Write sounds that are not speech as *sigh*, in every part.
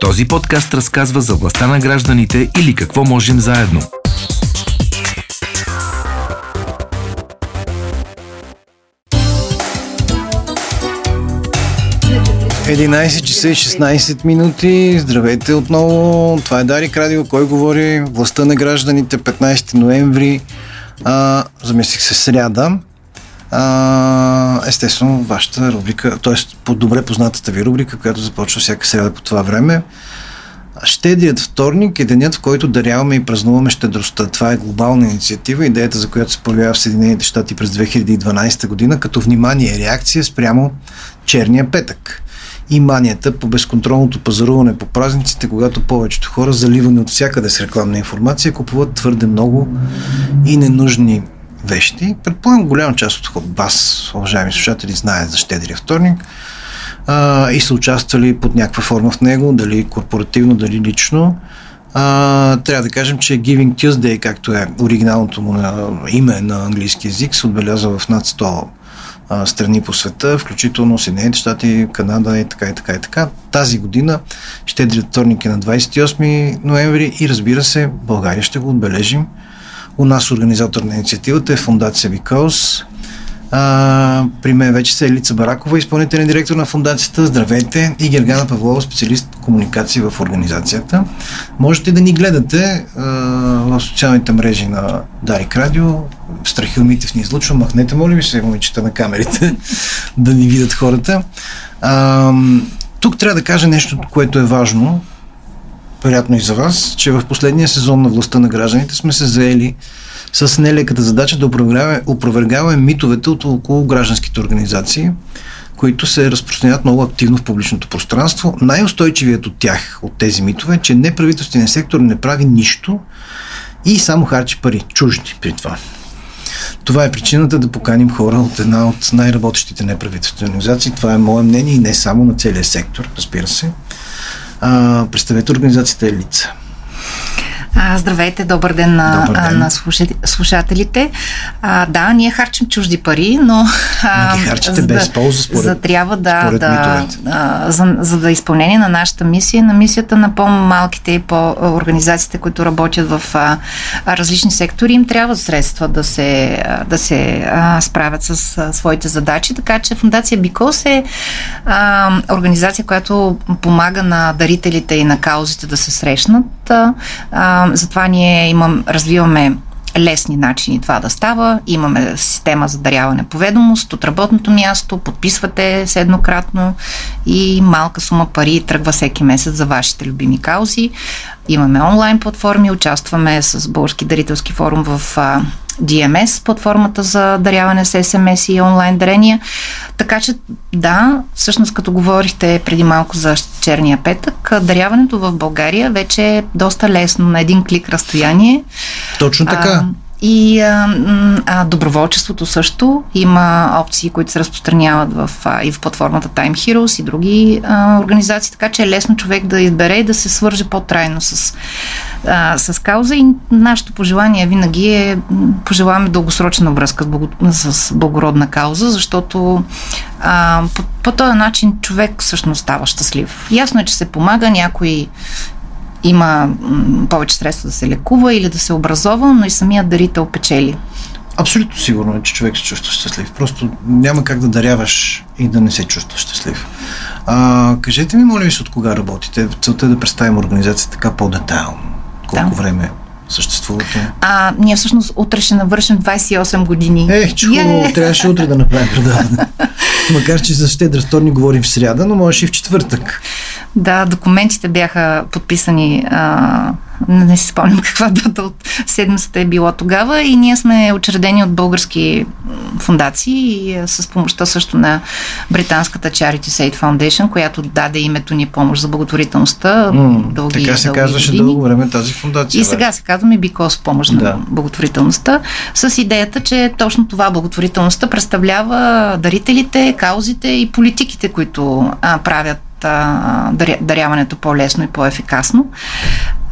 Този подкаст разказва за властта на гражданите или какво можем заедно. Единайсет часа и 16 минути. Здравейте отново. Това е Дарик Радио. Кой говори? Властта на гражданите 15 ноември. А, замислих се сряда. Естествено, вашата рубрика, т.е. по добре познатата ви рубрика, която започва всяка среда по това време. Щедрият вторник е денят, в който даряваме и празнуваме щедростта. Това е глобална инициатива, идеята за която се появява в Съединените щати през 2012 година, като внимание реакция спрямо черния петък и манията по безконтролното пазаруване по празниците, когато повечето хора, заливани от всякъде с рекламна информация, купуват твърде много и ненужни вещи. Предполагам, голяма част от вас, уважаеми слушатели, знаят за щедрия вторник а, и са участвали под някаква форма в него, дали корпоративно, дали лично. А, трябва да кажем, че Giving Tuesday, както е оригиналното му на, име на английски язик, се отбелязва в над 100 а, страни по света, включително Съединените щати, Канада и така и така и така. Тази година щедрият вторник е на 28 ноември и разбира се, България ще го отбележим у нас организатор на инициативата е фундация. А, при мен вече са Елица Баракова, изпълнителен директор на фундацията. Здравейте! И Гергана Павлова, специалист по комуникации в организацията. Можете да ни гледате а, в социалните мрежи на Дарик Радио. Страхил Митев ни излучва. Махнете, моля ви се, момичета на камерите, *laughs* да ни видят хората. А, тук трябва да кажа нещо, което е важно вероятно и за вас, че в последния сезон на властта на гражданите сме се заели с нелеката задача да опровергаваме митовете от около гражданските организации, които се разпространяват много активно в публичното пространство. Най-устойчивият от тях, от тези митове, е, че неправителственият сектор не прави нищо и само харчи пари, чужди при това. Това е причината да поканим хора от една от най-работещите неправителствени организации. Това е мое мнение и не само на целия сектор, разбира се. Представете организацията е лица. А, здравейте, добър ден на, добър ден. на слушателите. А, да, ние харчим чужди пари, но... *laughs* А, но ги харчите без да, полза, според, за трябва да, да а, за, за да изпълнение на нашата мисия, на мисията на по-малките и по-организациите, които работят в а, различни сектори, им трябва средства да се, да се а, справят с а, своите задачи. Така че Фундация Бикос е а, организация, която помага на дарителите и на каузите да се срещнат. А, затова ние имам, развиваме лесни начини това да става. Имаме система за даряване по ведомост от работното място, подписвате се еднократно и малка сума пари тръгва всеки месец за вашите любими каузи. Имаме онлайн платформи, участваме с Български дарителски форум в DMS, платформата за даряване с СМС и онлайн дарения. Така че, да, всъщност като говорихте преди малко за черния петък, даряването в България вече е доста лесно на един клик разстояние. Точно така. И а, а, доброволчеството също има опции, които се разпространяват в, а, и в платформата Time Heroes и други а, организации, така че е лесно човек да избере и да се свърже по-трайно с, а, с кауза. И нашето пожелание винаги е пожелаваме дългосрочна връзка с, благо, с благородна кауза, защото а, по, по този начин човек всъщност става щастлив. Ясно е, че се помага, някой има повече средства да се лекува или да се образова, но и самият дарител печели. Абсолютно сигурно е, че човек се чувства щастлив. Просто няма как да даряваш и да не се чувства щастлив. А, кажете ми, моля ви се, от кога работите? Целта е да представим организацията така по-детайлно. Колко да. време съществувате? А, ние всъщност утре ще навършим 28 години. Ех, чу, yeah. трябваше утре да направим предаване. *laughs* Макар, че за щедра вторник говорим в сряда, но можеш и в четвъртък. Да, документите бяха подписани, а, не си спомням *laughs* каква дата от седмицата е било тогава и ние сме учредени от български фундации и с помощта също на британската Charity Said Foundation, която даде името ни помощ за благотворителността. Mm, дълги, така се дълги казваше години. дълго време тази фундация. И сега се казваме Бикос помощ да. на благотворителността, с идеята, че точно това благотворителността представлява дарителите, каузите и политиките, които а, правят а, даряването по-лесно и по-ефикасно.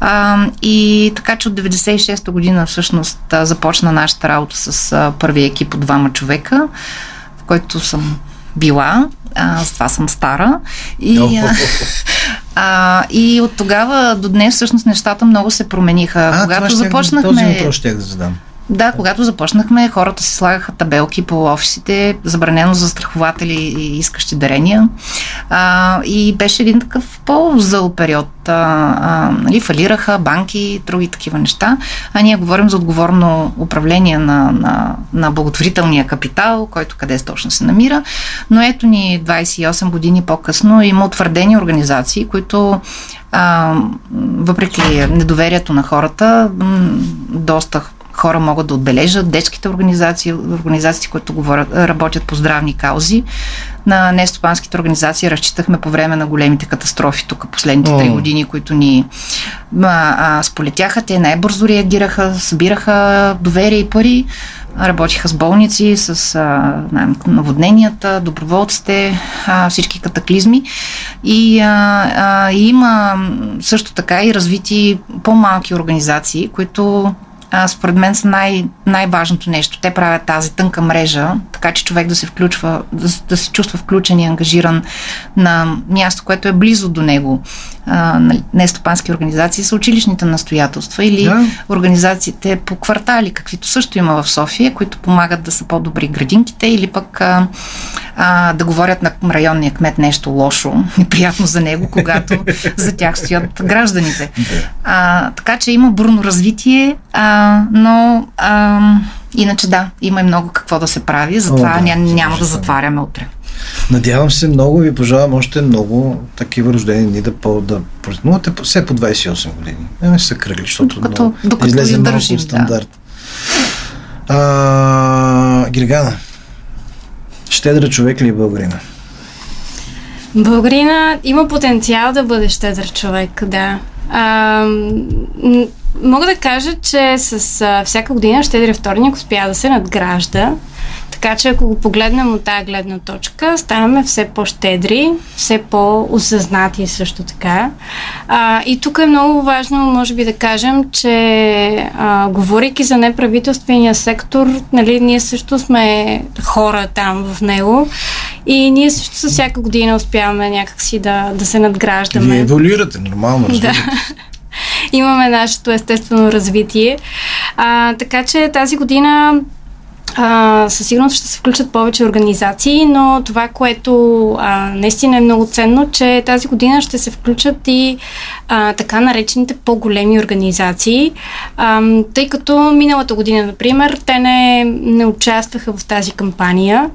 А, и така, че от 96-та година всъщност започна нашата работа с а, първия екип от двама човека, в който съм била. А, с това съм стара. И, а, А, и от тогава до днес всъщност нещата много се промениха. А, Когато започнахме... Този въпрос ще да задам. Да, когато започнахме, хората се слагаха табелки по офисите, забранено за страхователи и искащи дарения. А, и беше един такъв по-зъл период. А, а, нали, фалираха банки и други такива неща. А ние говорим за отговорно управление на, на, на благотворителния капитал, който къде точно се намира. Но ето ни 28 години по-късно има утвърдени организации, които а, въпреки недоверието на хората, доста хора могат да отбележат, детските организации, организации, които говорят, работят по здравни каузи. На нестопанските организации разчитахме по време на големите катастрофи тук последните три години, които ни а, а, сполетяха. Те най-бързо реагираха, събираха доверие и пари работиха с болници, с а, наводненията, доброволците, а, всички катаклизми. И а, а, има също така и развити по-малки организации, които а, според мен са най- най-важното нещо. Те правят тази тънка мрежа, така че човек да се включва, да, да се чувства включен и ангажиран на място, което е близо до него. А, нестопански организации са училищните настоятелства или да. организациите по квартали, каквито също има в София, които помагат да са по-добри градинките или пък а, а, да говорят на районния кмет нещо лошо, *laughs* неприятно за него, когато *laughs* за тях стоят гражданите. А, така че има бурно развитие, а, но а, иначе да, има и много какво да се прави, затова О, да, ня, няма да затваряме утре. Надявам се много ви пожелавам още много такива рождени дни да, по, да празнувате все по 28 години. Не ме се кръгли, защото докато, много, докато излезе малко стандарт. Да. А, Гиргана, Щедра човек ли е българина? Българина има потенциал да бъде щедър човек, да. А, мога да кажа, че с а, всяка година щедрия вторник успя да се надгражда. Така че ако го погледнем от тази гледна точка, ставаме все по-щедри, все по-осъзнати също така. А, и тук е много важно, може би да кажем, че а, говорейки за неправителствения сектор, нали, ние също сме хора там в него и ние също с всяка година успяваме някакси да, да се надграждаме. Вие еволюирате, нормално. Да. *laughs* Имаме нашето естествено развитие. А, така че тази година а, със сигурност ще се включат повече организации, но това, което а, наистина е много ценно, че тази година ще се включат и а, така наречените по-големи организации, а, тъй като миналата година, например, те не, не участваха в тази кампания.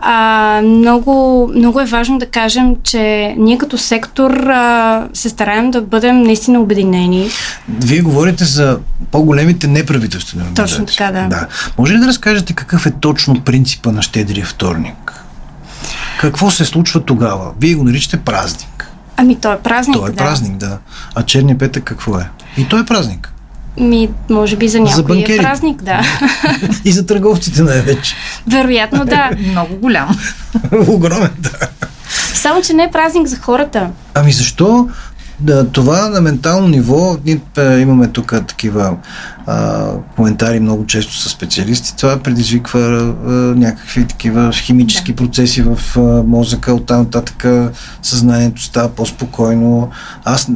А, много, много е важно да кажем, че ние като сектор а, се стараем да бъдем наистина обединени. Вие говорите за по-големите неправителствени организации. Точно така, да. да. Може ли да разкажете какъв е точно принципа на щедрия вторник? Какво се случва тогава? Вие го наричате празник. Ами той е празник, Той е да. празник, да. А черния петък какво е? И той е празник. Ми, може би за някой за е празник, да. *laughs* И за търговците най-вече. Вероятно, да. *laughs* Много голям. *laughs* Огромен, да. Само, че не е празник за хората. Ами защо? Да, това на ментално ниво, ние имаме тук такива а, коментари много често с специалисти, това предизвиква а, някакви такива химически да. процеси в а, мозъка, оттам нататък съзнанието става по-спокойно. Аз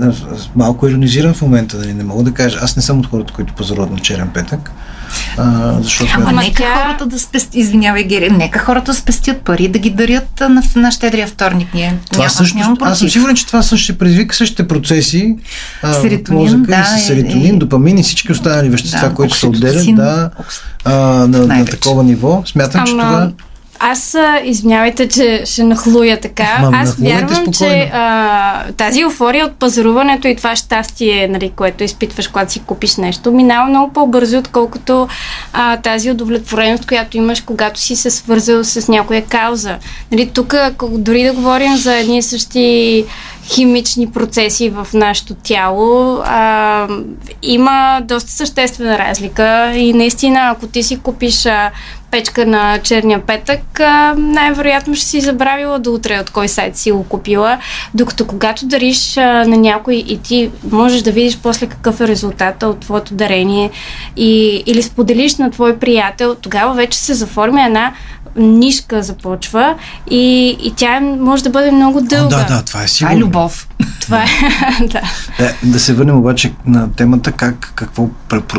малко иронизирам в момента, нали, не мога да кажа, аз не съм от хората, които пазаруват на черен петък, а, защото Ама нека тя... хората да спестят, извинявай, Гери, нека хората да спестят пари, да ги дарят на, на щедрия вторник. Ние това няма, също, няма аз съм сигурен, че това също ще предизвика същите процеси. Серотонин, мозъка да, и с серотонин, е, допамин и всички останали вещества, да, които се отделят да, а, на, на такова ниво. Смятам, Ама... че това аз, извинявайте, че ще нахлуя така. Ма, Аз вярвам, спокойно. че а, тази еуфория от пазаруването и това щастие, нали, което изпитваш, когато си купиш нещо, минава много по-бързо, отколкото а, тази удовлетвореност, която имаш, когато си се свързал с някоя кауза. Нали, тук, дори да говорим за едни и същи химични процеси в нашето тяло, а, има доста съществена разлика и наистина, ако ти си купиш а, печка на черния петък, най-вероятно ще си забравила до утре от кой сайт си го купила, докато когато дариш на някой и ти можеш да видиш после какъв е резултата от твоето дарение и, или споделиш на твой приятел, тогава вече се заформя една нишка започва и, и тя може да бъде много дълга. О, да, да, това е сигурно. Това е любов. Това е, *laughs* да. да. Да се върнем обаче на темата как, какво,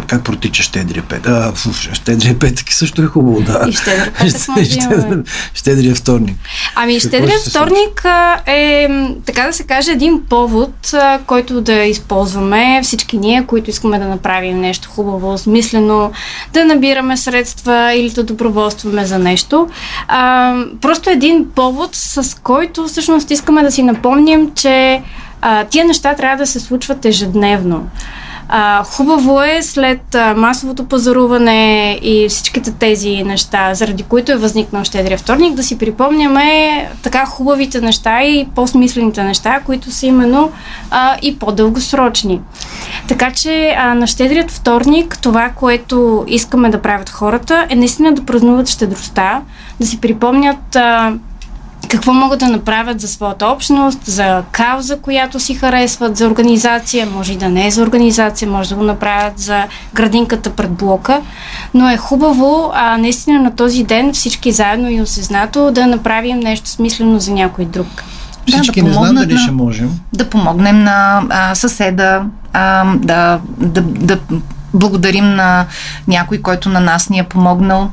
как протича щедрия пет. А, щедрия петък също е хубаво, да. И щедрия петък може щедрия, щедрия вторник. Ами, щедрия вторник е, така да се каже, един повод, който да използваме всички ние, които искаме да направим нещо хубаво, смислено, да набираме средства или да доброволстваме за нещо. А, просто един повод, с който всъщност искаме да си напомним, че а, тия неща трябва да се случват ежедневно. А, хубаво е след масовото пазаруване и всичките тези неща, заради които е възникнал щедрия вторник, да си припомняме така хубавите неща и по-смислените неща, които са именно а, и по-дългосрочни. Така че а, на щедрият вторник това, което искаме да правят хората е наистина да празнуват щедростта, да си припомнят а, какво могат да направят за своята общност, за кауза, която си харесват, за организация, може и да не е за организация, може да го направят за градинката пред блока, но е хубаво а, наистина на този ден всички заедно и осъзнато да направим нещо смислено за някой друг. Всички да, да не знам дали на, ще можем. Да помогнем на а, съседа, а, да, да, да благодарим на някой, който на нас ни е помогнал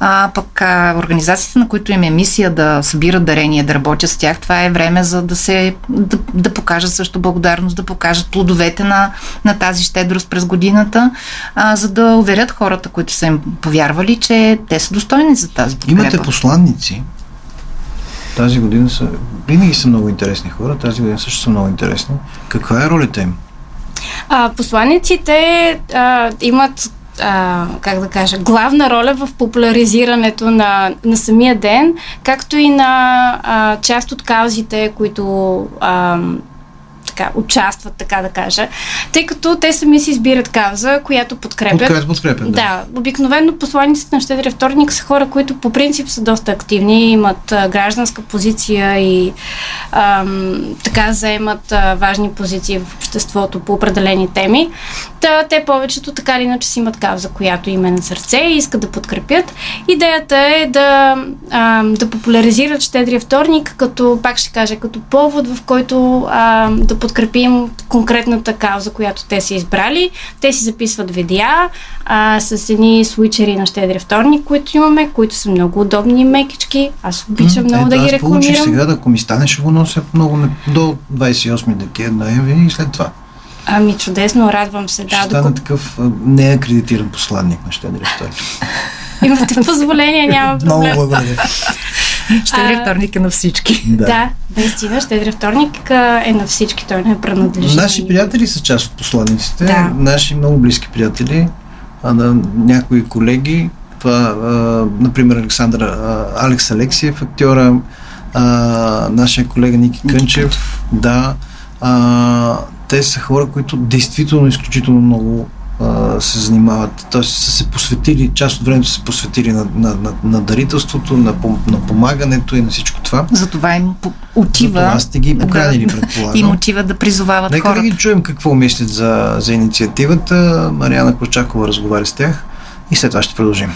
а пък а, организациите, на които им е мисия да събират дарения, да работят с тях, това е време за да се да, да покажат също благодарност, да покажат плодовете на, на тази щедрост през годината, а, за да уверят хората, които са им повярвали, че те са достойни за тази подкрепа. Имате посланници. Тази година са, винаги са много интересни хора, тази година също са много интересни. Каква е ролята им? А, посланиците а, имат а, как да кажа, главна роля в популяризирането на, на самия ден, както и на а, част от каузите, които а, така, участват, така да кажа, тъй като те сами си избират кауза, която подкрепят. Подкрепят, подкрепят да. да. Обикновено посланиците на Щедрия вторник са хора, които по принцип са доста активни, имат а, гражданска позиция и ам, така заемат а, важни позиции в обществото по определени теми. Та, те повечето така или иначе си имат кауза, която им е на сърце и искат да подкрепят. Идеята е да, а, да популяризират Щедрия вторник, като, пак ще кажа, като повод, в който а, да подкрепим конкретната кауза, която те са избрали. Те си записват видеа а, с едни свичери на Щедрия вторник, които имаме, които са много удобни мекички. Аз обичам много е, да, да ги рекламирам. сега, да, ако ми стане, ще го нося много до 28 декември ноември и след това. Ами чудесно, радвам се. Ще да, стана докато... такъв неакредитиран посланник на Щедрия вторник. *laughs* Имате позволение, няма проблем. Много благодаря. Щедрия вторник е на всички. Да, да наистина, Щедрия вторник е на всички, той не е принадлежи. Наши приятели са част от посланиците, да. наши много близки приятели, а на някои колеги, това, а, например, Александър, а, Алекс Алексиев, актьора, а, нашия колега Ники Кънчев, да, а, те са хора, които действително изключително много се занимават, т.е. са се посветили, част от времето са се посветили на, на, на, на дарителството, на, на помагането и на всичко това. Затова им отива. Това сте ги поканили, да, предполагам. Им отива да призовават Нека хората. да ги чуем какво мислят за, за инициативата. Мариана Кочакова разговаря с тях и след това ще продължим.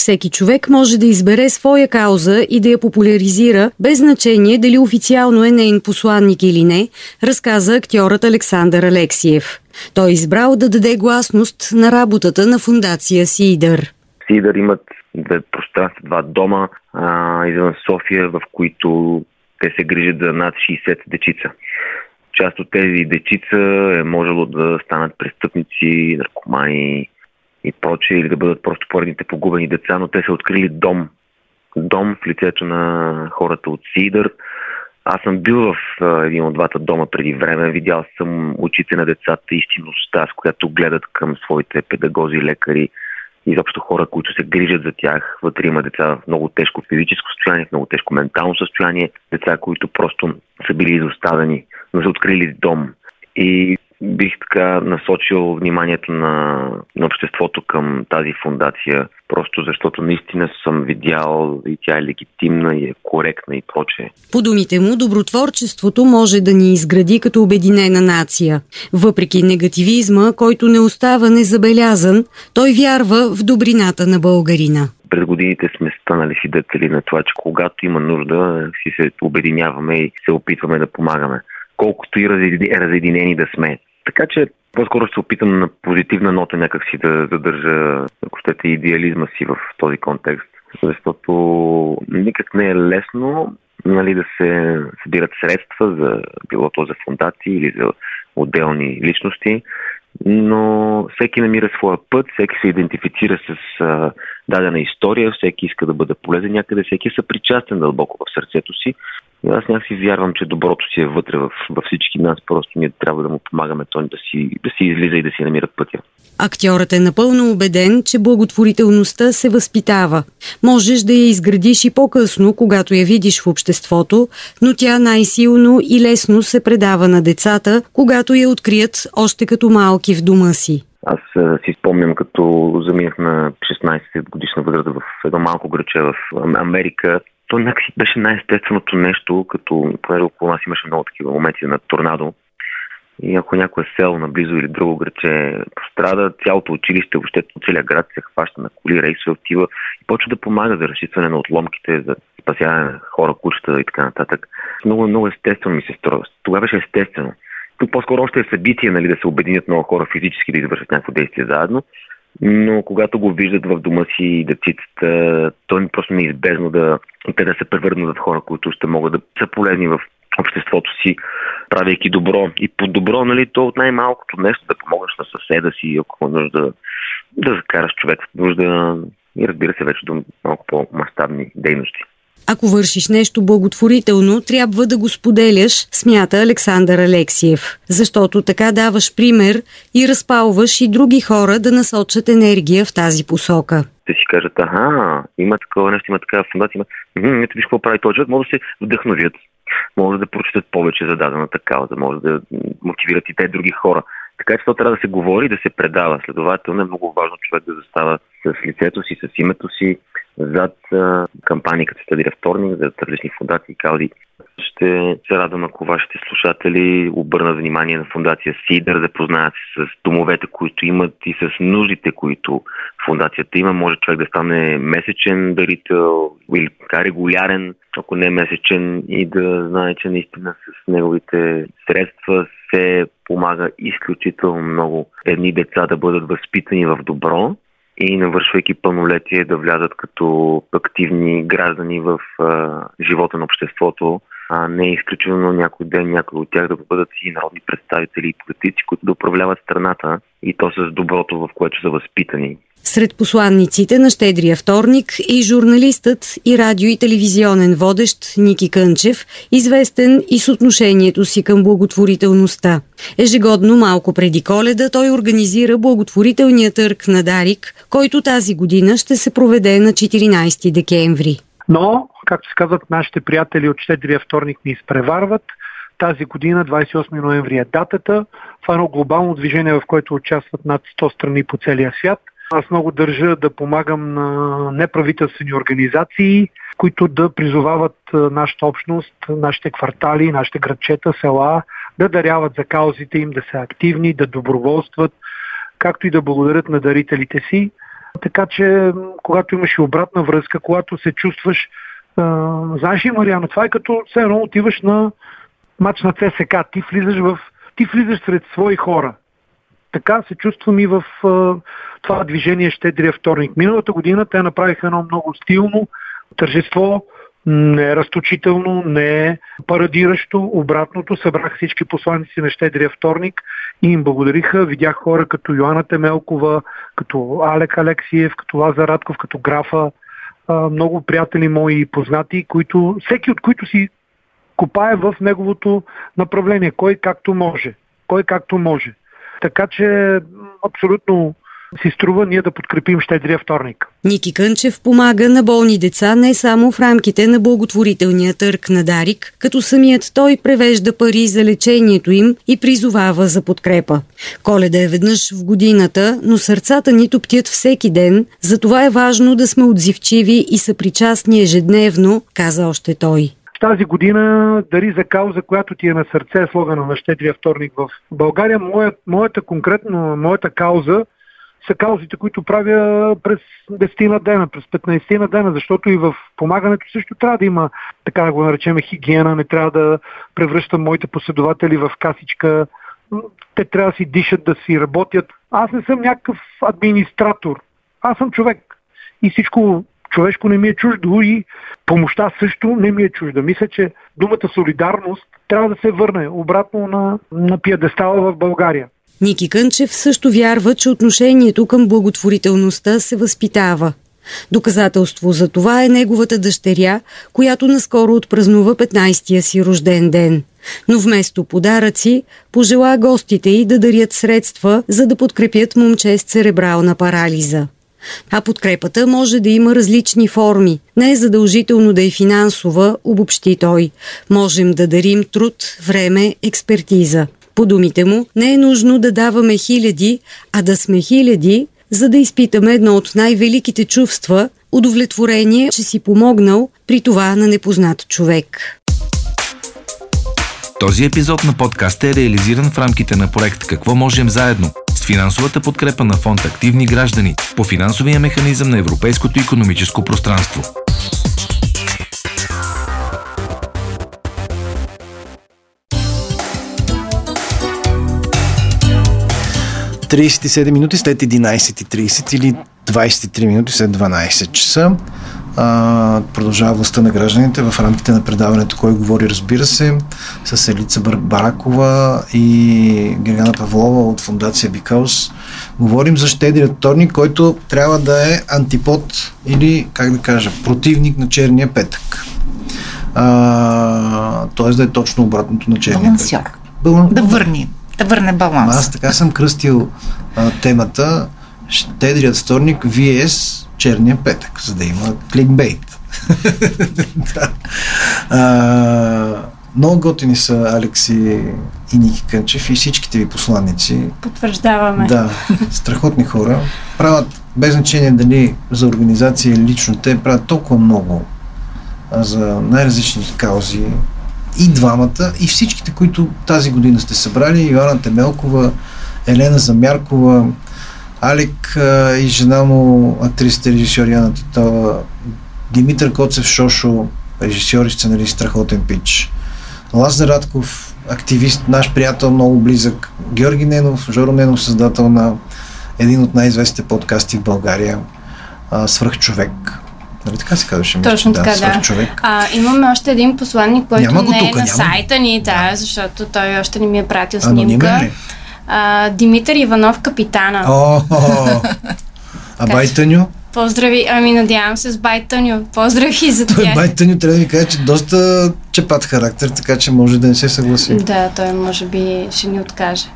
Всеки човек може да избере своя кауза и да я популяризира, без значение дали официално е нейн посланник или не, разказа актьорът Александър Алексиев. Той е избрал да даде гласност на работата на фундация Сидър. Сидър имат две пространства, два дома а, извън София, в които те се грижат за над 60 дечица. Част от тези дечица е можело да станат престъпници, наркомани и прочее, или да бъдат просто поредните погубени деца, но те са открили дом. Дом в лицето на хората от Сидър, аз съм бил в един от двата дома преди време, видял съм очите на децата, истинността, с която гледат към своите педагози, лекари, изобщо хора, които се грижат за тях. Вътре има деца в много тежко физическо състояние, в много тежко ментално състояние, деца, които просто са били изоставени, но са открили дом. И бих така насочил вниманието на, на обществото към тази фундация, просто защото наистина съм видял и тя е легитимна и е коректна и прочее. По думите му, добротворчеството може да ни изгради като обединена нация. Въпреки негативизма, който не остава незабелязан, той вярва в добрината на българина. През годините сме станали свидетели на това, че когато има нужда, си се обединяваме и се опитваме да помагаме колкото и разединени да сме. Така че по-скоро ще се опитам на позитивна нота някакси да задържа, ако щете, идеализма си в този контекст. Защото никак не е лесно нали, да се събират средства за било то за фундации или за отделни личности, но всеки намира своя път, всеки се идентифицира с а, дадена история, всеки иска да бъде полезен някъде, всеки е съпричастен дълбоко в сърцето си. Аз някакси вярвам, че доброто си е вътре в, във всички нас, просто ние трябва да му помагаме той да си, да си излиза и да си намира пътя. Актьорът е напълно убеден, че благотворителността се възпитава. Можеш да я изградиш и по-късно, когато я видиш в обществото, но тя най-силно и лесно се предава на децата, когато я открият още като малки в дома си. Аз си спомням, като заминах на 16 годишна възраст в едно малко граче в Америка. То някакси беше най-естественото нещо, като понеже около нас имаше много такива моменти на торнадо. И ако някой е сел наблизо или друго граче пострада, цялото училище, въобще целият град се хваща на коли, рейсове отива и почва да помага за разчистване на отломките, за спасяване на хора, кучета и така нататък. Много, много естествено ми се струва. Тогава беше естествено. Тук по-скоро още е събитие, нали, да се обединят много хора физически да извършат някакво действие заедно, но когато го виждат в дома си децицата, то е просто неизбежно да, те да се превърнат в хора, които ще могат да са полезни в обществото си, правейки добро. И по добро, нали, то от най-малкото нещо да помогнеш на съседа си, ако е нужда да закараш човек в нужда и разбира се вече до малко по-масштабни дейности. Ако вършиш нещо благотворително, трябва да го споделяш, смята Александър Алексиев, защото така даваш пример и разпалваш и други хора да насочат енергия в тази посока. Те си кажат, аха, има такова нещо, има такава фундация, има... ето виж какво прави този човек, може да се вдъхновят, може да прочитат повече за дадената кауза, може да мотивират и те други хора. Така че това трябва да се говори и да се предава. Следователно е много важно човек да застава с лицето си, с името си, зад кампании като Стадира вторник, за различни фундации и каузи. Ще се радвам, ако вашите слушатели обърнат внимание на фундация СИДър, да познаят с домовете, които имат и с нуждите, които фундацията има. Може човек да стане месечен дарител или така регулярен, ако не месечен и да знае, че наистина с неговите средства се помага изключително много едни деца да бъдат възпитани в добро и навършвайки пълнолетие да влязат като активни граждани в а, живота на обществото, а не е изключително някой ден някой от тях да бъдат и народни представители и политици, които да управляват страната и то с доброто, в което са възпитани. Сред посланниците на Щедрия вторник и журналистът и радио и телевизионен водещ Ники Кънчев, известен и с отношението си към благотворителността. Ежегодно, малко преди коледа, той организира благотворителния търг на Дарик, който тази година ще се проведе на 14 декември. Но, както се казват, нашите приятели от Щедрия вторник ни изпреварват. Тази година, 28 ноември е датата. Това е едно глобално движение, в което участват над 100 страни по целия свят. Аз много държа да помагам на неправителствени организации, които да призовават нашата общност, нашите квартали, нашите градчета, села, да даряват за каузите им, да са активни, да доброволстват, както и да благодарят на дарителите си. Така че, когато имаш и обратна връзка, когато се чувстваш, а, знаеш ли, Мариана, това е като все едно отиваш на матч на ЦСК, ти влизаш в ти влизаш сред свои хора. Така се чувствам и в а, това движение Щедрия вторник. Миналата година те направиха едно много стилно тържество, не е разточително, не е парадиращо. Обратното, събрах всички посланици на Щедрия вторник и им благодариха. Видях хора като Йоанна Темелкова, като Алек Алексиев, като Лазар Радков, като Графа, много приятели мои и познати, които, всеки от които си копае в неговото направление, кой както може. Кой както може. Така че абсолютно си струва ние да подкрепим щедрия вторник. Ники Кънчев помага на болни деца не само в рамките на благотворителния търг на Дарик, като самият той превежда пари за лечението им и призовава за подкрепа. Коледа е веднъж в годината, но сърцата ни топтят всеки ден, затова е важно да сме отзивчиви и съпричастни ежедневно, каза още той тази година дари за кауза, която ти е на сърце, е слогана на щедрия вторник в България. Моя, моята конкретно, моята кауза са каузите, които правя през 10 на дена, през 15 на дена, защото и в помагането също трябва да има, така да го наречем, хигиена, не трябва да превръщам моите последователи в касичка, те трябва да си дишат, да си работят. Аз не съм някакъв администратор. Аз съм човек. И всичко човешко не ми е чуждо и помощта също не ми е чужда. Мисля, че думата солидарност трябва да се върне обратно на, на пиадестала в България. Ники Кънчев също вярва, че отношението към благотворителността се възпитава. Доказателство за това е неговата дъщеря, която наскоро отпразнува 15-я си рожден ден. Но вместо подаръци, пожела гостите й да дарят средства, за да подкрепят момче с церебрална парализа. А подкрепата може да има различни форми. Не е задължително да е финансова, обобщи той. Можем да дарим труд, време, експертиза. По думите му, не е нужно да даваме хиляди, а да сме хиляди, за да изпитаме едно от най-великите чувства – удовлетворение, че си помогнал при това на непознат човек. Този епизод на подкаста е реализиран в рамките на проект Какво можем заедно с финансовата подкрепа на фонд Активни граждани по финансовия механизъм на Европейското економическо пространство. 37 минути след 11.30 или 23 минути след 12 часа. А, продължава властта на гражданите в рамките на предаването Кой говори, разбира се, с Елица Барбаракова и Гергана Павлова от фундация Бикаус. Говорим за щедрия вторник, който трябва да е антипод или, как да кажа, противник на черния петък. А, тоест да е точно обратното на черния петък. Балан... Да върни да върне баланс. Аз така съм кръстил а, темата Щедрият вторник VS Черния петък, за да има кликбейт. *laughs* да. а, много готини са Алекси и Ники Кънчев и всичките ви посланници. Потвърждаваме. Да, страхотни хора. Правят, без значение дали за организация или лично те, правят толкова много за най-различни каузи, и двамата, и всичките, които тази година сте събрали, Йоанна Темелкова, Елена Замяркова, Алик и жена му, актрисата режисьор Яна Титова, Димитър Коцев Шошо, режисьор и сценарист, страхотен пич, Лазар Радков, активист, наш приятел, много близък, Георги Ненов, Жоро Ненов, създател на един от най-известните подкасти в България, Свръхчовек, Нали така се казваше? Точно така, да. да. Човек. А, имаме още един посланник, който не е тука, на няма... сайта ни, да, да, защото той още не ми е пратил снимка. А, Димитър Иванов, капитана. О, а Байтъню? Поздрави, ами надявам се с Байтъню. Поздрави за тях. Байтъню трябва да ви кажа, че доста чепат характер, така че може да не се съгласи. Да, той може би ще ни откаже.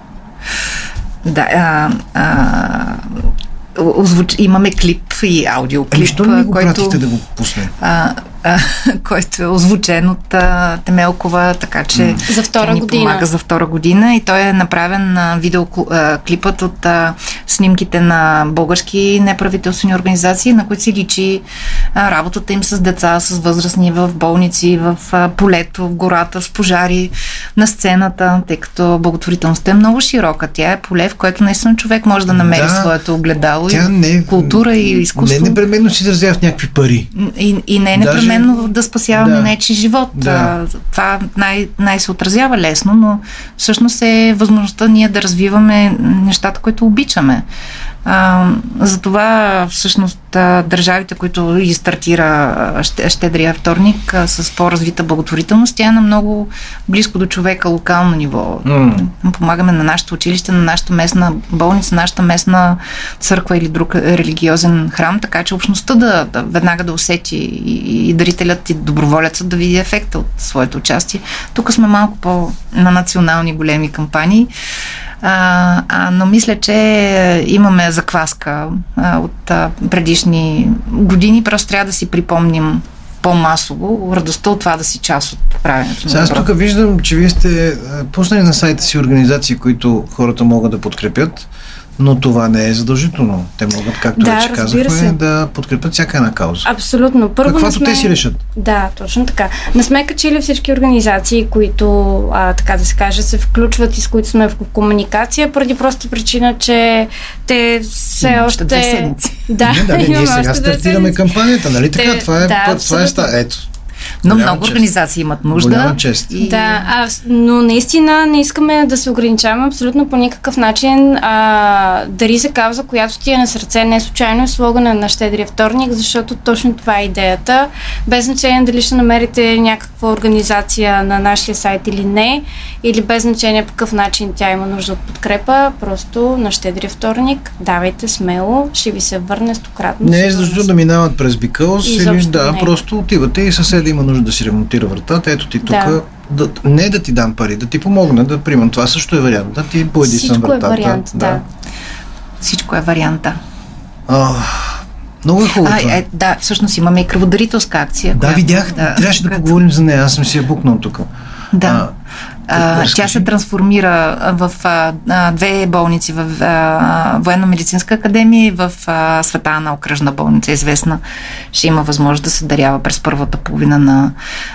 Да, а, а, озвуч... имаме клип и аудиоклип, ами, що не го който, да го пуснем? А, а, *laughs* който е озвучен от а, Темелкова, така че за втора ни година. помага за втора година и той е направен на видеоклипът от а, снимките на български неправителствени организации, на които си личи а, работата им с деца, с възрастни в болници, в а, полето, в гората, с пожари, на сцената, тъй като благотворителността е много широка. Тя е поле, в което наистина човек може да намери да, своето огледало тя и не, култура и изкуство. Не непременно си изразява в някакви пари. И, и не е непременно непременно да спасяваме да. нечи живот. Да. Това най- най- се отразява лесно, но всъщност е възможността ние да развиваме нещата, които обичаме. А, затова всъщност държавите, които и стартира щедрия вторник с по-развита благотворителност, тя е на много близко до човека локално ниво. Mm. Помагаме на нашето училище, на нашата местна болница, нашата местна църква или друг религиозен храм, така че общността да, да веднага да усети и, и дарителят и доброволецът да види ефекта от своето участие. Тук сме малко по на национални големи кампании. А, а, но мисля, че имаме закваска а, от а, предишни години. Просто трябва да си припомним по-масово радостта от това да си част от правенето. Сега аз тук виждам, че вие сте пуснали на сайта си организации, които хората могат да подкрепят. Но това не е задължително. Те могат, както да, вече казахме, се. да подкрепят всяка една кауза. Абсолютно. Първо Каквато сме... те си решат. Да, точно така. Не сме качили всички организации, които, а, така да се каже, се включват и с които сме в комуникация, поради проста причина, че те все Има още... две седмици. Да, не, да, не, ние сега стартираме кампанията, нали те... така? Това е, да, това е, ето, но Голяма много чест. организации имат нужда. Голяма чест. И... Да, а, но наистина не искаме да се ограничаваме абсолютно по никакъв начин. А, дари за кауза, която ти е на сърце. Не случайно е слогана на Щедрия вторник, защото точно това е идеята. Без значение дали ще намерите някаква организация на нашия сайт или не, или без значение по какъв начин тя има нужда от подкрепа, просто на Щедрия вторник давайте смело, ще ви се върне стократно. Не е защото да минават през Бикълс или да, не. просто отивате и съседа има нужда да си ремонтира вратата, ето ти тук да. Да, не да ти дам пари, да ти помогна, да примам. Това също е вариант. Да ти поеди съм вратата. Всичко е вариант, да. да. Всичко е варианта. А, много е хубаво. А, е, да, всъщност имаме и кръводарителска акция. Да, която, видях. Да, Трябваше да поговорим за нея. Аз съм си я букнал тук. Да. А, а, тя се трансформира в а, две болници в Военно-медицинска академия и в а, Света Ана окръжна болница, известна. Ще има възможност да се дарява през първата половина на,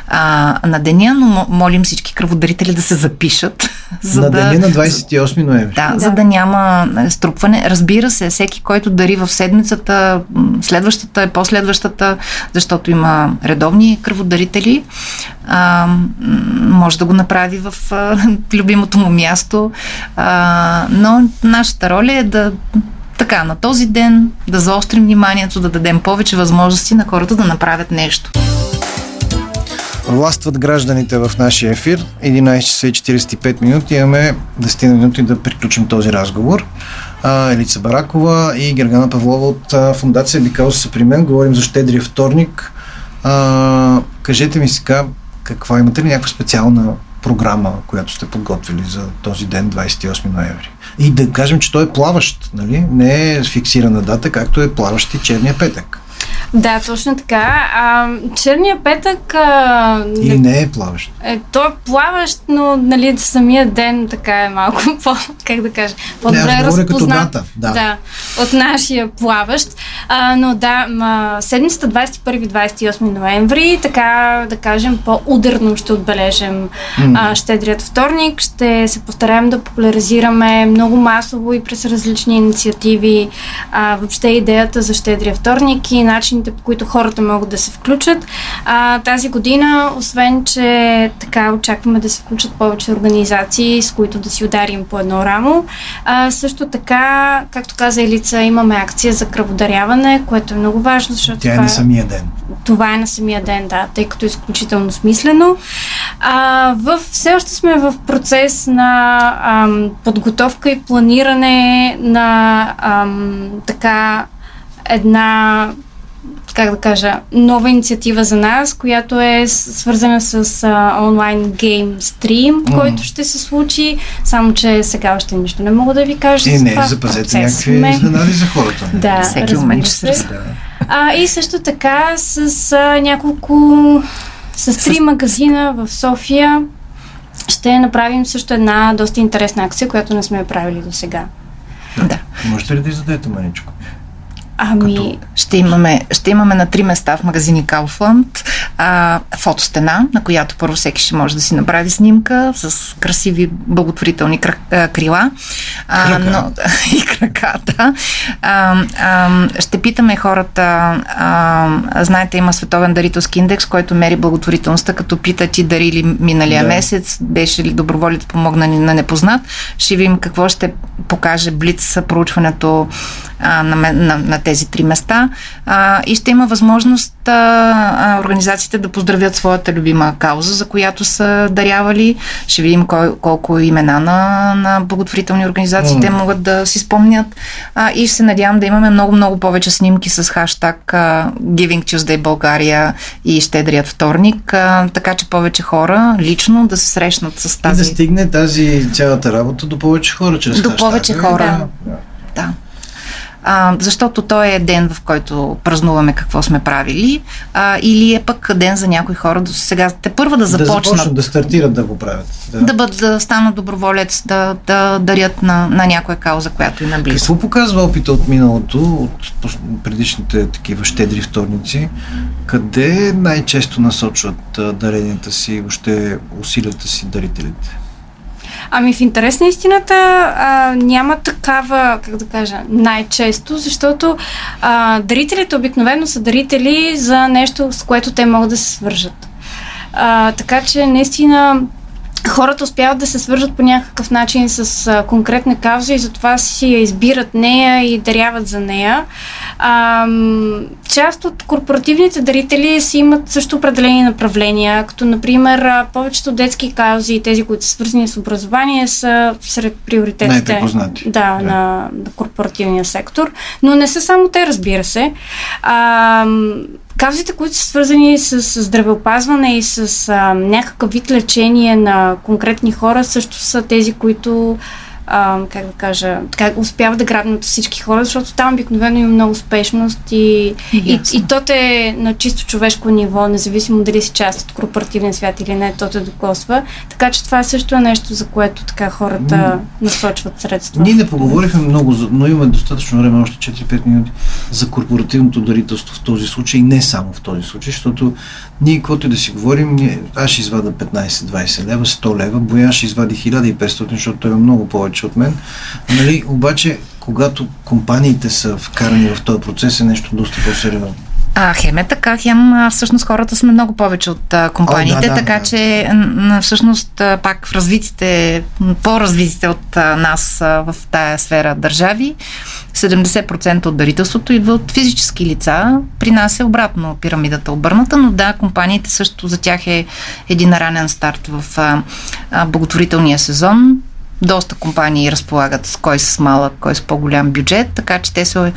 а, на деня, но молим всички кръводарители да се запишат. *laughs* За на да, деня на 28 ноември. Да, да, за да няма струпване. Разбира се, всеки, който дари в седмицата, следващата, последващата, защото има редовни кръводарители, а, може да го направи в а, *laughs* любимото му място. А, но нашата роля е да така, на този ден да заострим вниманието, да дадем повече възможности на хората да направят нещо. Властват гражданите в нашия ефир. 11 часа и 45 минути. Имаме 10 минути да приключим този разговор. Елица Баракова и Гергана Павлова от фундация Бикаус са при мен. Говорим за щедрия вторник. А, кажете ми сега, каква имате ли някаква специална програма, която сте подготвили за този ден, 28 ноември? И да кажем, че той е плаващ, нали? Не е фиксирана дата, както е плаващ и черния петък. Да, точно така. А, черния петък... А, Или не е плаващ? Е, той е плаващ, но нали, самия ден така е малко *laughs* по, как да кажа, по-добре разпознат. Дата, да. да. от нашия плаващ. А, но да, ма, седмицата 21-28 ноември, така да кажем, по-ударно ще отбележим mm. а, щедрият вторник. Ще се постараем да популяризираме много масово и през различни инициативи а, въобще идеята за щедрия вторник и начините, по които хората могат да се включат. А, тази година, освен, че така очакваме да се включат повече организации, с които да си ударим по едно рамо, а, също така, както каза Елица, имаме акция за кръводаряване, което е много важно, защото Тя е на самия ден. Това е на самия ден, да, тъй като е изключително смислено. А, в, все още сме в процес на ам, подготовка и планиране на ам, така една как да кажа, нова инициатива за нас, която е свързана с а, онлайн гейм стрим, mm. който ще се случи, само че сега още нищо не мога да ви кажа. И не, това запазете някакви изненади за хората. Не? Да, Всеки момент ще се. А, и също така с а, няколко с три с... магазина в София ще направим също една доста интересна акция, която не сме правили до сега. Да. Можете ли да издадете маничко? Ами, като... ще, имаме, ще имаме на три места в магазини Kaufland а, фотостена, на която първо всеки ще може да си направи снимка с красиви благотворителни крила. А, но, *laughs* и краката. А, а, ще питаме хората, а, знаете, има Световен дарителски индекс, който мери благотворителността, като пита ти дари ли миналия да. месец, беше ли доброволите помогна на непознат. Ще видим какво ще покаже Блиц проучването а, на, на, на тези три места а, и ще има възможност а, организациите да поздравят своята любима кауза, за която са дарявали. Ще видим кой, колко имена на, на благотворителни организации mm. те могат да си спомнят а, и се надявам да имаме много-много повече снимки с хаштаг а, Giving Tuesday България и Щедрият вторник, а, така че повече хора лично да се срещнат с тази... И да стигне тази цялата работа до повече хора чрез До хаштага. повече хора, да. да. А, защото той е ден, в който празнуваме какво сме правили, а, или е пък ден за някои хора до сега те първа да започнат. Да започнат, да стартират да го правят. Да, да, бъд, да станат доброволец, да, да дарят на, на някоя кауза, която им е близо. Какво показва опита от миналото, от предишните такива щедри вторници? Къде най-често насочват даренията си, въобще усилията си дарителите? Ами в интерес на истината а, няма такава, как да кажа, най-често, защото а, дарителите обикновено са дарители за нещо, с което те могат да се свържат. А, така че наистина хората успяват да се свържат по някакъв начин с а, конкретна кауза и затова си я избират нея и даряват за нея. А, част от корпоративните дарители си имат също определени направления, като например повечето детски каузи и тези, които са свързани с образование, са сред приоритетите да, да. На, на корпоративния сектор. Но не са само те, разбира се. А, Казусите, които са свързани с, с здравеопазване и с а, някакъв вид лечение на конкретни хора, също са тези, които а, как да кажа, така, успява да грабнат всички хора, защото там обикновено има много успешност и, и, и то е на чисто човешко ниво, независимо дали си част от корпоративен свят или не, то те докосва. Така че това също е нещо, за което така хората насочват средства. Ние не поговорихме много, но имаме достатъчно време, още 4-5 минути, за корпоративното дарителство в този случай, не само в този случай, защото ние, каквото и да си говорим, аз ще извада 15-20 лева, 100 лева, Боян ще извади 1500, защото той е много повече от мен. Нали, обаче, когато компаниите са вкарани в този процес, е нещо доста по-сериозно. А, хем е така, хем всъщност хората сме много повече от а, компаниите, О, да, да, така да. че всъщност пак в развитите, по-развитите от а, нас а, в тая сфера държави, 70% от дарителството идва от физически лица. При нас е обратно пирамидата обърната, но да, компаниите също за тях е един ранен старт в а, а, благотворителния сезон. Доста компании разполагат с кой с малък, кой с по-голям бюджет, така че те се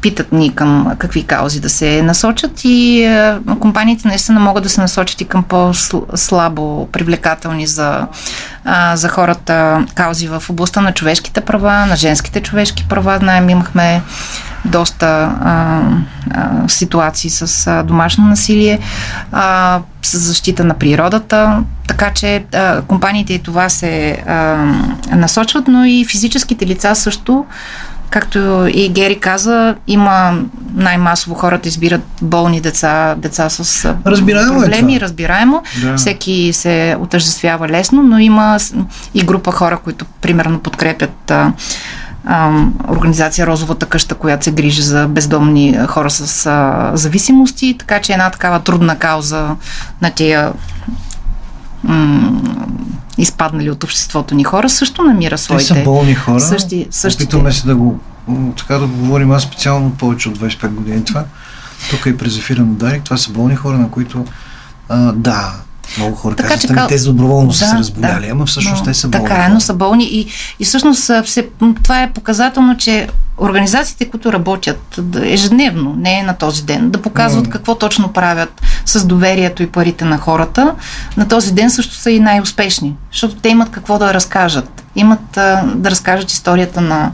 питат ни към какви каузи да се насочат и е, компаниите наистина могат да се насочат и към по-слабо привлекателни за, за хората каузи в областта на човешките права, на женските човешки права. Знаем, имахме доста а, а, ситуации с а, домашно насилие, а, с защита на природата, така че а, компаниите и това се а, насочват, но и физическите лица също Както и Гери каза, има най-масово хората избират болни деца, деца с разбираемо е проблеми, е разбираемо. Да. Всеки се отъждествява лесно, но има и група хора, които примерно подкрепят а, а, организация Розовата къща, която се грижи за бездомни хора с а, зависимости, така че една такава трудна кауза на тия м- изпаднали от обществото ни хора, също намира своите... Те са болни хора. Същи, същите. Опитваме се да го, така да го говорим аз специално повече от 25 години това. Тук е през ефира на Дарик. Това са болни хора, на които а, да, много хора така, казват, че, ами, те доброволно да, са се разболяли, да, ама всъщност но, те са болни. Така е, но са болни и, и всъщност се, това е показателно, че организациите, които работят ежедневно, не е на този ден, да показват mm. какво точно правят с доверието и парите на хората, на този ден също са и най-успешни, защото те имат какво да разкажат. Имат а, да разкажат историята на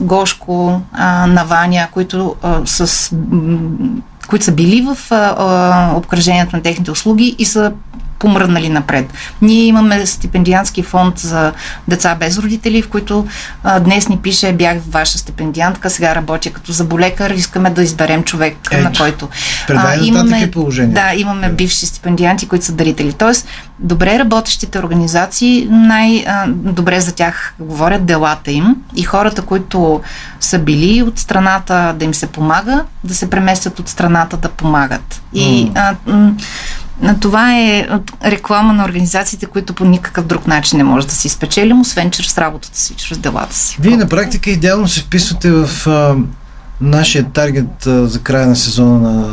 Гошко, а, на Ваня, които а, с които са били в а, а, обкръжението на техните услуги и са помръднали напред. Ние имаме стипендиантски фонд за деца без родители, в които а, днес ни пише бях ваша стипендиантка, сега работя като заболекар, искаме да изберем човек, Ето, на който. А, имаме. Да, имаме бивши стипендианти, които са дарители. Тоест, добре работещите организации, най-добре за тях говорят делата им и хората, които са били от страната да им се помага, да се преместят от страната да помагат. И mm. а, това е реклама на организациите, които по никакъв друг начин не може да си спечелим, освен чрез работата си, чрез делата си. Вие на практика идеално се вписвате в а, нашия таргет а, за края на сезона на,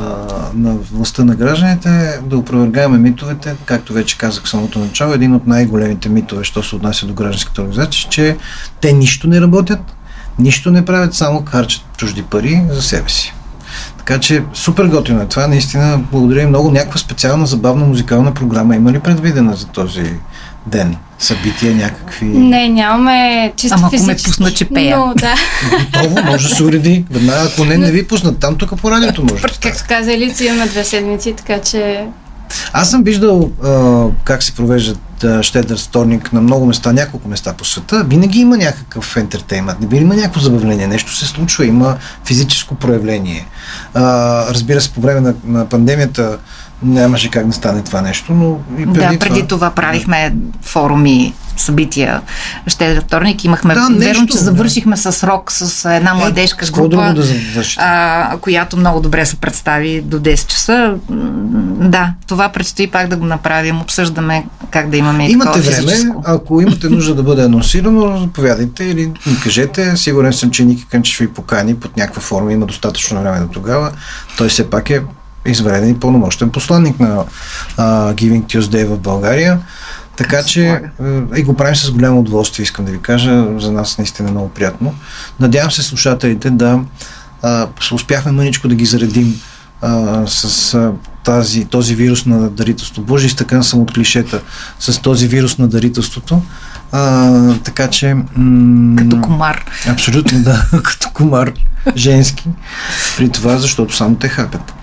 на властта на гражданите, да опровергаваме митовете, както вече казах в самото начало, един от най-големите митове, що се отнася до гражданските организации, че те нищо не работят, нищо не правят, само харчат чужди пари за себе си. Така че супер готино е това. Наистина благодаря много. Някаква специална забавна музикална програма има ли предвидена за този ден? събития някакви? Не, нямаме чисто Ама ако ме пусна, че пея. Но, да. Готово, може да се уреди. Веднага, ако не, не ви пуснат. Там тук по радиото може. Както каза Елица, имаме две седмици, така че аз съм виждал а, как се провеждат щедър вторник на много места, няколко места по света. Винаги има някакъв ентертеймент, има някакво забавление, нещо се случва, има физическо проявление. А, разбира се, по време на, на пандемията нямаше как да стане това нещо, но и преди Да, преди това, това правихме форуми, събития. Ще е вторник имахме. Да, нещо, верно, че завършихме да. с рок с една е, младежка е, група, да а, която много добре се представи до 10 часа. Да, това предстои пак да го направим. Обсъждаме как да имаме Имате време, физическо. ако имате нужда да бъде анонсирано, заповядайте или ни кажете. Сигурен съм, че Ники Кънчев ви покани под някаква форма. Има достатъчно време до тогава. Той все пак е извреден и пълномощен посланник на uh, Giving Tuesday в България. Така че и го правим с голямо удоволствие, искам да ви кажа. За нас наистина е много приятно. Надявам се слушателите да а, успяхме мъничко да ги заредим а, с а, тази, този вирус на дарителство. Боже, изтъкан съм от клишета с този вирус на дарителството. А, така че... М- като комар. Абсолютно, да. *laughs* като комар женски. При това, защото само те хапят.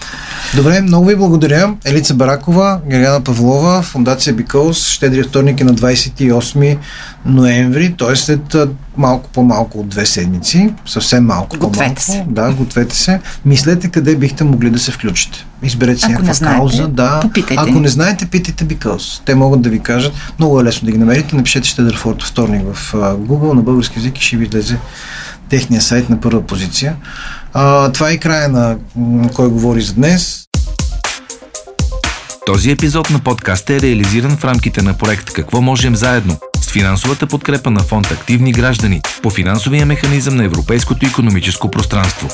Добре, много ви благодаря. Елица Баракова, Гергана Павлова, Фундация Бикълс, щедрия вторник е на 28 ноември, т.е. след малко по-малко от две седмици, съвсем малко гответе по-малко. Се. Да, гответе се. Мислете къде бихте могли да се включите. Изберете си някаква знаете, кауза. Да. Попитайте. Ако не знаете, питайте Бикълс. Те могат да ви кажат. Много е лесно да ги намерите. Напишете Щедър Форт вторник в Google на български язик и ще ви влезе техния сайт на първа позиция. А, това е и края на Кой говори за днес. Този епизод на подкаста е реализиран в рамките на проект Какво можем заедно с финансовата подкрепа на фонд Активни граждани по финансовия механизъм на Европейското економическо пространство.